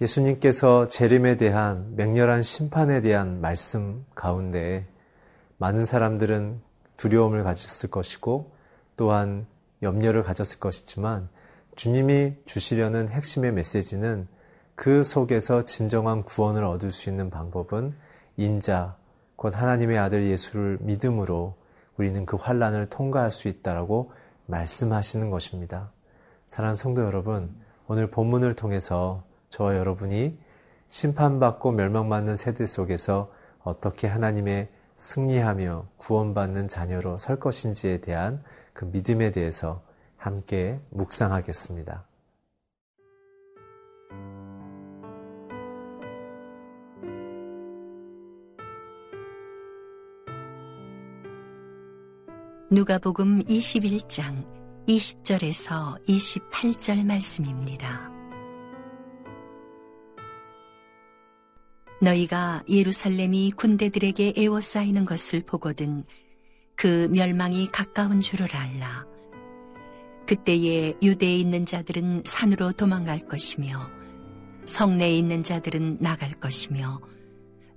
예수님께서 재림에 대한 맹렬한 심판에 대한 말씀 가운데 많은 사람들은 두려움을 가졌을 것이고 또한 염려를 가졌을 것이지만 주님이 주시려는 핵심의 메시지는 그 속에서 진정한 구원을 얻을 수 있는 방법은 인자, 곧 하나님의 아들 예수를 믿음으로 우리는 그 환란을 통과할 수 있다라고 말씀하시는 것입니다. 사랑하는 성도 여러분, 오늘 본문을 통해서 저와 여러분이 심판받고 멸망받는 세대 속에서 어떻게 하나님의 승리하며 구원받는 자녀로 설 것인지에 대한 그 믿음에 대해서 함께 묵상하겠습니다. 누가복음 21장 20절에서 28절 말씀입니다. 너희가 예루살렘이 군대들에게 에워싸이는 것을 보거든 그 멸망이 가까운 줄을 알라. 그때에 유대에 있는 자들은 산으로 도망갈 것이며 성내에 있는 자들은 나갈 것이며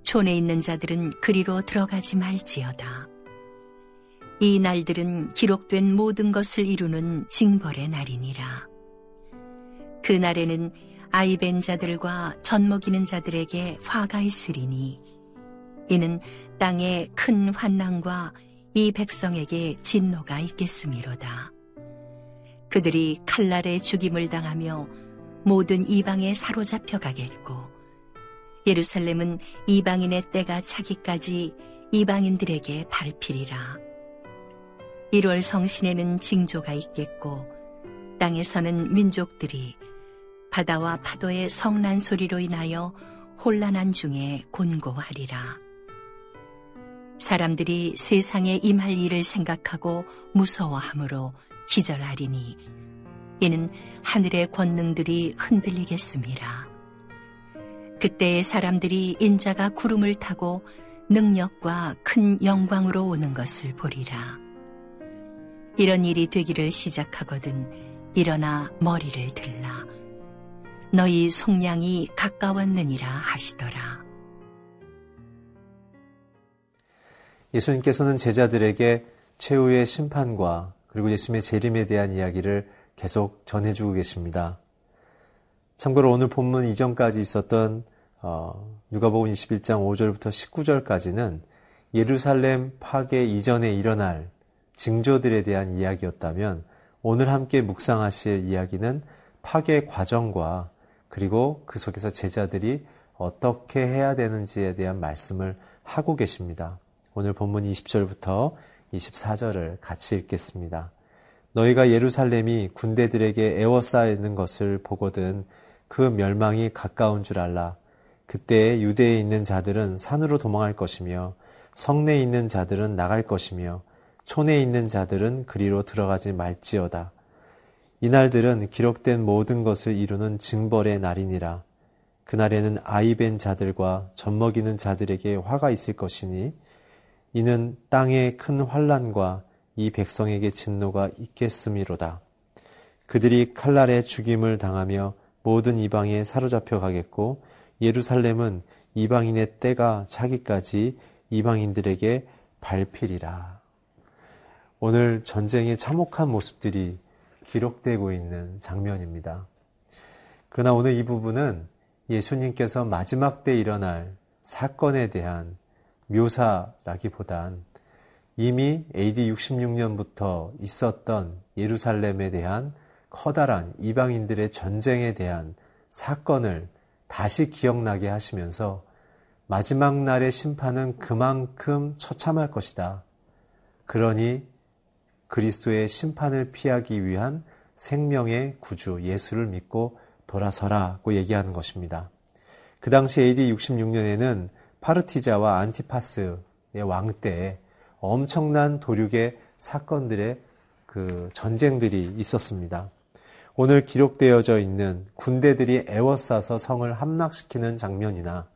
촌에 있는 자들은 그리로 들어가지 말지어다. 이 날들은 기록된 모든 것을 이루는 징벌의 날이니라. 그 날에는 아이 벤 자들과 젖 먹이는 자들에게 화가 있으리니 이는 땅에 큰 환난과 이 백성에게 진노가 있겠음이로다. 그들이 칼날에 죽임을 당하며 모든 이방에 사로잡혀 가겠고 예루살렘은 이방인의 때가 차기까지 이방인들에게 밟히리라. 1월 성신에는 징조가 있겠고 땅에서는 민족들이 바다와 파도의 성난 소리로 인하여 혼란한 중에 곤고하리라. 사람들이 세상에 임할 일을 생각하고 무서워하므로 기절하리니 이는 하늘의 권능들이 흔들리겠습니다. 그때의 사람들이 인자가 구름을 타고 능력과 큰 영광으로 오는 것을 보리라. 이런 일이 되기를 시작하거든 일어나 머리를 들라. 너희 속량이 가까웠느니라 하시더라. 예수님께서는 제자들에게 최후의 심판과 그리고 예수님의 재림에 대한 이야기를 계속 전해주고 계십니다. 참고로 오늘 본문 이전까지 있었던 어, 누가복음 21장 5절부터 19절까지는 예루살렘 파괴 이전에 일어날 징조들에 대한 이야기였다면 오늘 함께 묵상하실 이야기는 파괴 과정과 그리고 그 속에서 제자들이 어떻게 해야 되는지에 대한 말씀을 하고 계십니다. 오늘 본문 20절부터 24절을 같이 읽겠습니다. 너희가 예루살렘이 군대들에게 에워싸이는 것을 보거든 그 멸망이 가까운 줄 알라. 그때 유대에 있는 자들은 산으로 도망할 것이며 성내에 있는 자들은 나갈 것이며 촌에 있는 자들은 그리로 들어가지 말지어다. 이날들은 기록된 모든 것을 이루는 징벌의 날이니라. 그날에는 아이벤 자들과 젖먹이는 자들에게 화가 있을 것이니 이는 땅에 큰 환란과 이 백성에게 진노가 있겠음이로다. 그들이 칼날에 죽임을 당하며 모든 이방에 사로잡혀 가겠고 예루살렘은 이방인의 때가 차기까지 이방인들에게 밟히리라. 오늘 전쟁의 참혹한 모습들이 기록되고 있는 장면입니다. 그러나 오늘 이 부분은 예수님께서 마지막 때 일어날 사건에 대한 묘사라기보단 이미 AD 66년부터 있었던 예루살렘에 대한 커다란 이방인들의 전쟁에 대한 사건을 다시 기억나게 하시면서 마지막 날의 심판은 그만큼 처참할 것이다. 그러니 그리스도의 심판을 피하기 위한 생명의 구주 예수를 믿고 돌아서라고 얘기하는 것입니다. 그 당시 AD 66년에는 파르티자와 안티파스의 왕 때에 엄청난 도륙의 사건들의 그 전쟁들이 있었습니다. 오늘 기록되어져 있는 군대들이 애워싸서 성을 함락시키는 장면이나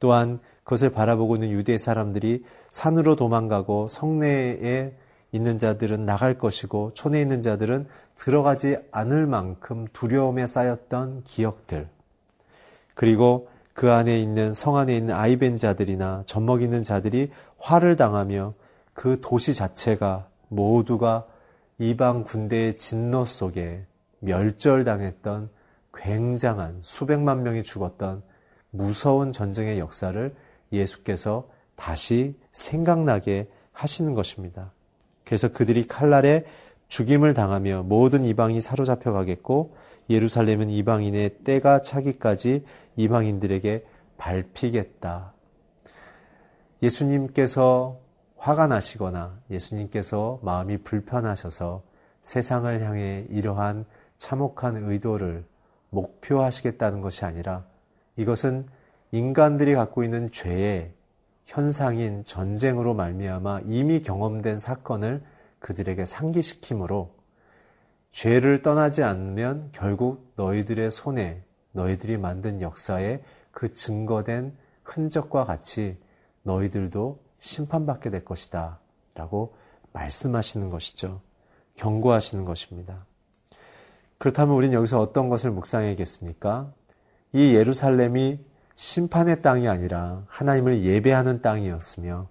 또한 그것을 바라보고 있는 유대 사람들이 산으로 도망가고 성내에 있는 자들은 나갈 것이고 촌에 있는 자들은 들어가지 않을 만큼 두려움에 쌓였던 기억들. 그리고 그 안에 있는 성 안에 있는 아이벤 자들이나 젖먹이는 자들이 화를 당하며 그 도시 자체가 모두가 이방 군대의 진노 속에 멸절당했던 굉장한 수백만 명이 죽었던 무서운 전쟁의 역사를 예수께서 다시 생각나게 하시는 것입니다. 그래서 그들이 칼날에 죽임을 당하며 모든 이방이 사로잡혀 가겠고 예루살렘은 이방인의 때가 차기까지 이방인들에게 밟히겠다. 예수님께서 화가 나시거나 예수님께서 마음이 불편하셔서 세상을 향해 이러한 참혹한 의도를 목표하시겠다는 것이 아니라 이것은 인간들이 갖고 있는 죄의 현상인 전쟁으로 말미암아 이미 경험된 사건을 그들에게 상기시키므로 죄를 떠나지 않으면 결국 너희들의 손에 너희들이 만든 역사에 그 증거된 흔적과 같이 너희들도 심판받게 될 것이다. 라고 말씀하시는 것이죠. 경고하시는 것입니다. 그렇다면 우리는 여기서 어떤 것을 묵상해야겠습니까? 이 예루살렘이 심판의 땅이 아니라 하나님을 예배하는 땅이었으며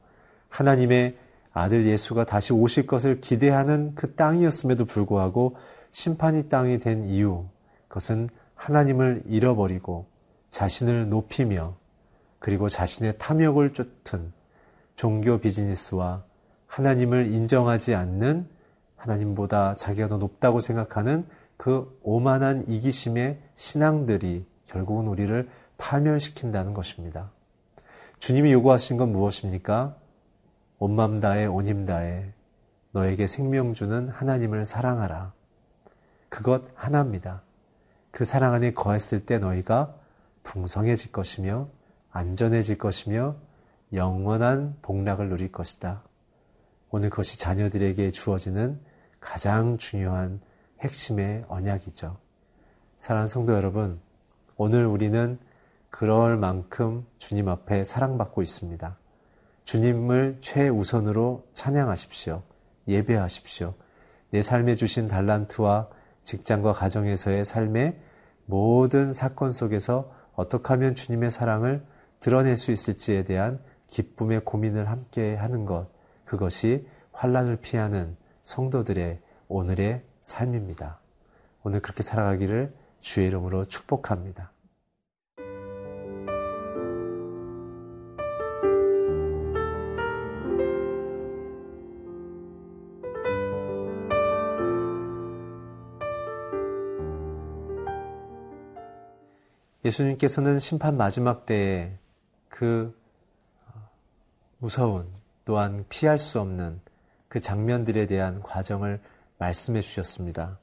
하나님의 아들 예수가 다시 오실 것을 기대하는 그 땅이었음에도 불구하고 심판이 땅이 된 이유, 그것은 하나님을 잃어버리고 자신을 높이며 그리고 자신의 탐욕을 쫓은 종교 비즈니스와 하나님을 인정하지 않는 하나님보다 자기가 더 높다고 생각하는 그 오만한 이기심의 신앙들이 결국은 우리를 파멸시킨다는 것입니다. 주님이 요구하신 건 무엇입니까? 온맘 다해 온힘 다해 너에게 생명 주는 하나님을 사랑하라. 그것 하나입니다. 그 사랑 안에 거했을 때 너희가 풍성해질 것이며 안전해질 것이며 영원한 복락을 누릴 것이다. 오늘 그것이 자녀들에게 주어지는 가장 중요한 핵심의 언약이죠. 사랑하는 성도 여러분, 오늘 우리는 그럴 만큼 주님 앞에 사랑받고 있습니다. 주님을 최우선으로 찬양하십시오. 예배하십시오. 내 삶에 주신 달란트와 직장과 가정에서의 삶의 모든 사건 속에서 어떻게 하면 주님의 사랑을 드러낼 수 있을지에 대한 기쁨의 고민을 함께 하는 것, 그것이 환란을 피하는 성도들의 오늘의 삶입니다. 오늘 그렇게 살아가기를 주의 이름으로 축복합니다. 예수님께서는 심판 마지막 때에 그 무서운 또한 피할 수 없는 그 장면들에 대한 과정을 말씀해 주셨습니다.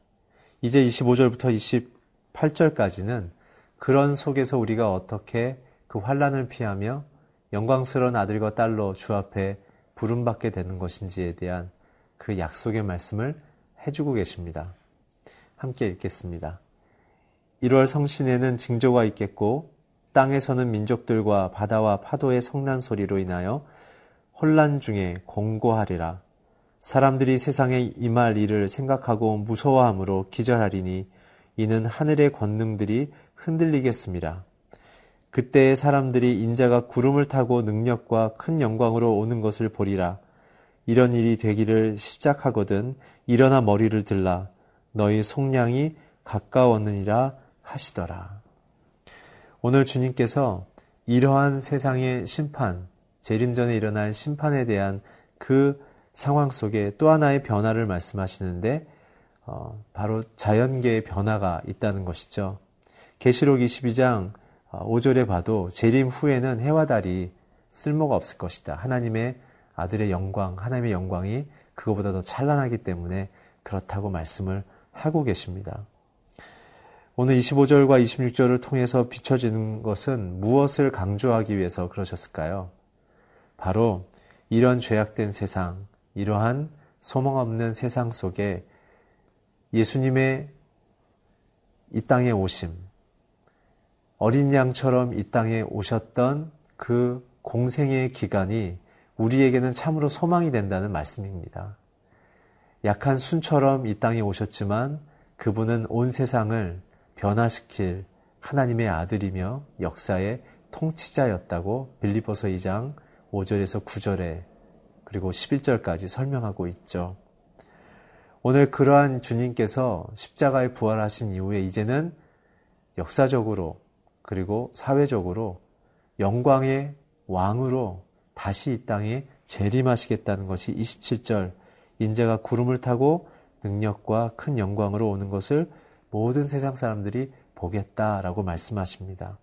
이제 25절부터 28절까지는 그런 속에서 우리가 어떻게 그 환란을 피하며 영광스러운 아들과 딸로 주 앞에 부름받게 되는 것인지에 대한 그 약속의 말씀을 해주고 계십니다. 함께 읽겠습니다. 1월 성신에는 징조가 있겠고 땅에서는 민족들과 바다와 파도의 성난 소리로 인하여 혼란 중에 공고하리라. 사람들이 세상에 임할 일을 생각하고 무서워함으로 기절하리니 이는 하늘의 권능들이 흔들리겠습니다. 그때의 사람들이 인자가 구름을 타고 능력과 큰 영광으로 오는 것을 보리라. 이런 일이 되기를 시작하거든 일어나 머리를 들라. 너희 속량이 가까웠느니라 하시더라. 오늘 주님께서 이러한 세상의 심판, 재림 전에 일어날 심판에 대한 그 상황 속에 또 하나의 변화를 말씀하시는데 어, 바로 자연계의 변화가 있다는 것이죠. 계시록 22장 5절에 어, 봐도 재림 후에는 해와 달이 쓸모가 없을 것이다. 하나님의 아들의 영광, 하나님의 영광이 그거보다 더 찬란하기 때문에 그렇다고 말씀을 하고 계십니다. 오늘 25절과 26절을 통해서 비춰지는 것은 무엇을 강조하기 위해서 그러셨을까요? 바로 이런 죄악된 세상, 이러한 소망 없는 세상 속에 예수님의 이 땅에 오심, 어린 양처럼 이 땅에 오셨던 그 공생의 기간이 우리에게는 참으로 소망이 된다는 말씀입니다. 약한 순처럼 이 땅에 오셨지만 그분은 온 세상을 변화시킬 하나님의 아들이며 역사의 통치자였다고 빌리보서 2장 5절에서 9절에 그리고 11절까지 설명하고 있죠. 오늘 그러한 주님께서 십자가에 부활하신 이후에 이제는 역사적으로 그리고 사회적으로 영광의 왕으로 다시 이 땅에 재림하시겠다는 것이 27절 인자가 구름을 타고 능력과 큰 영광으로 오는 것을 모든 세상 사람들이 보겠다라고 말씀하십니다.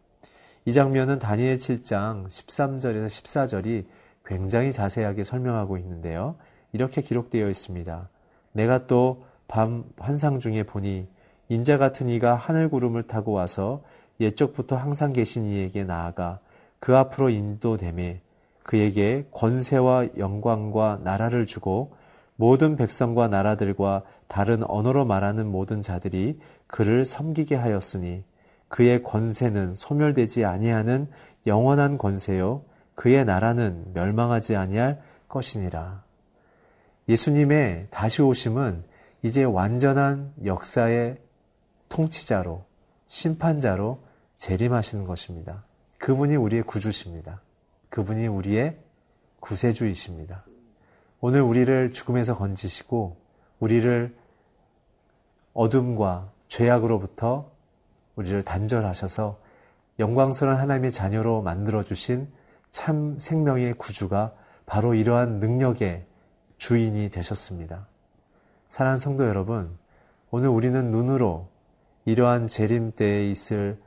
이 장면은 다니엘 7장 13절에서 14절이 굉장히 자세하게 설명하고 있는데요. 이렇게 기록되어 있습니다. 내가 또 밤 환상 중에 보니 인자 같은 이가 하늘 구름을 타고 와서 옛적부터 항상 계신 이에게 나아가 그 앞으로 인도됨에 그에게 권세와 영광과 나라를 주고 모든 백성과 나라들과 다른 언어로 말하는 모든 자들이 그를 섬기게 하였으니 그의 권세는 소멸되지 아니하는 영원한 권세요 그의 나라는 멸망하지 아니할 것이니라. 예수님의 다시 오심은 이제 완전한 역사의 통치자로 심판자로 재림하시는 것입니다. 그분이 우리의 구주십니다. 그분이 우리의 구세주이십니다. 오늘 우리를 죽음에서 건지시고 우리를 어둠과 죄악으로부터 우리를 단절하셔서 영광스러운 하나님의 자녀로 만들어 주신 참 생명의 구주가 바로 이러한 능력의 주인이 되셨습니다. 사랑하는 성도 여러분, 오늘 우리는 눈으로 이러한 재림 때에 있을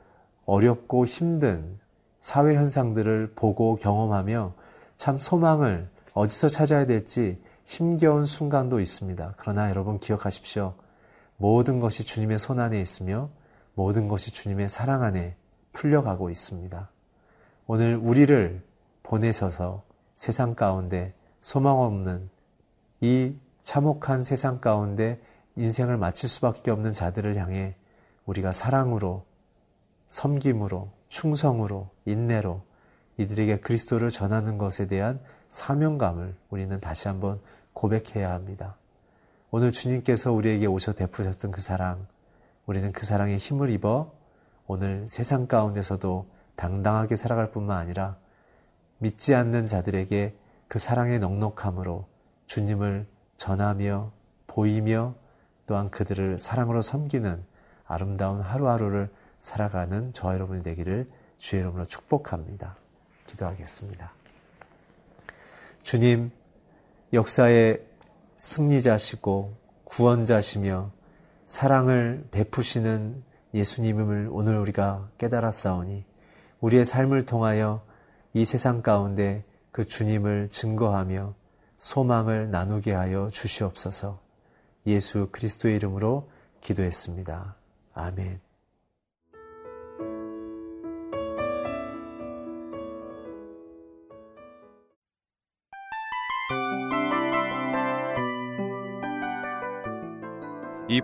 어렵고 힘든 사회 현상들을 보고 경험하며 참 소망을 어디서 찾아야 될지 힘겨운 순간도 있습니다. 그러나 여러분 기억하십시오. 모든 것이 주님의 손 안에 있으며 모든 것이 주님의 사랑 안에 풀려가고 있습니다. 오늘 우리를 보내셔서 세상 가운데 소망 없는 이 참혹한 세상 가운데 인생을 마칠 수밖에 없는 자들을 향해 우리가 사랑으로, 섬김으로, 충성으로, 인내로 이들에게 그리스도를 전하는 것에 대한 사명감을 우리는 다시 한번 고백해야 합니다. 오늘 주님께서 우리에게 오셔 베푸셨던 그 사랑, 우리는 그 사랑에 힘을 입어 오늘 세상 가운데서도 당당하게 살아갈 뿐만 아니라 믿지 않는 자들에게 그 사랑의 넉넉함으로 주님을 전하며 보이며 또한 그들을 사랑으로 섬기는 아름다운 하루하루를 살아가는 저와 여러분이 되기를 주의 이름으로 축복합니다. 기도하겠습니다. 주님, 역사의 승리자시고 구원자시며 사랑을 베푸시는 예수님을 오늘 우리가 깨달았사오니 우리의 삶을 통하여 이 세상 가운데 그 주님을 증거하며 소망을 나누게 하여 주시옵소서 예수 그리스도의 이름으로 기도했습니다. 아멘.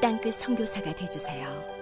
땅끝 성교사가 되주세요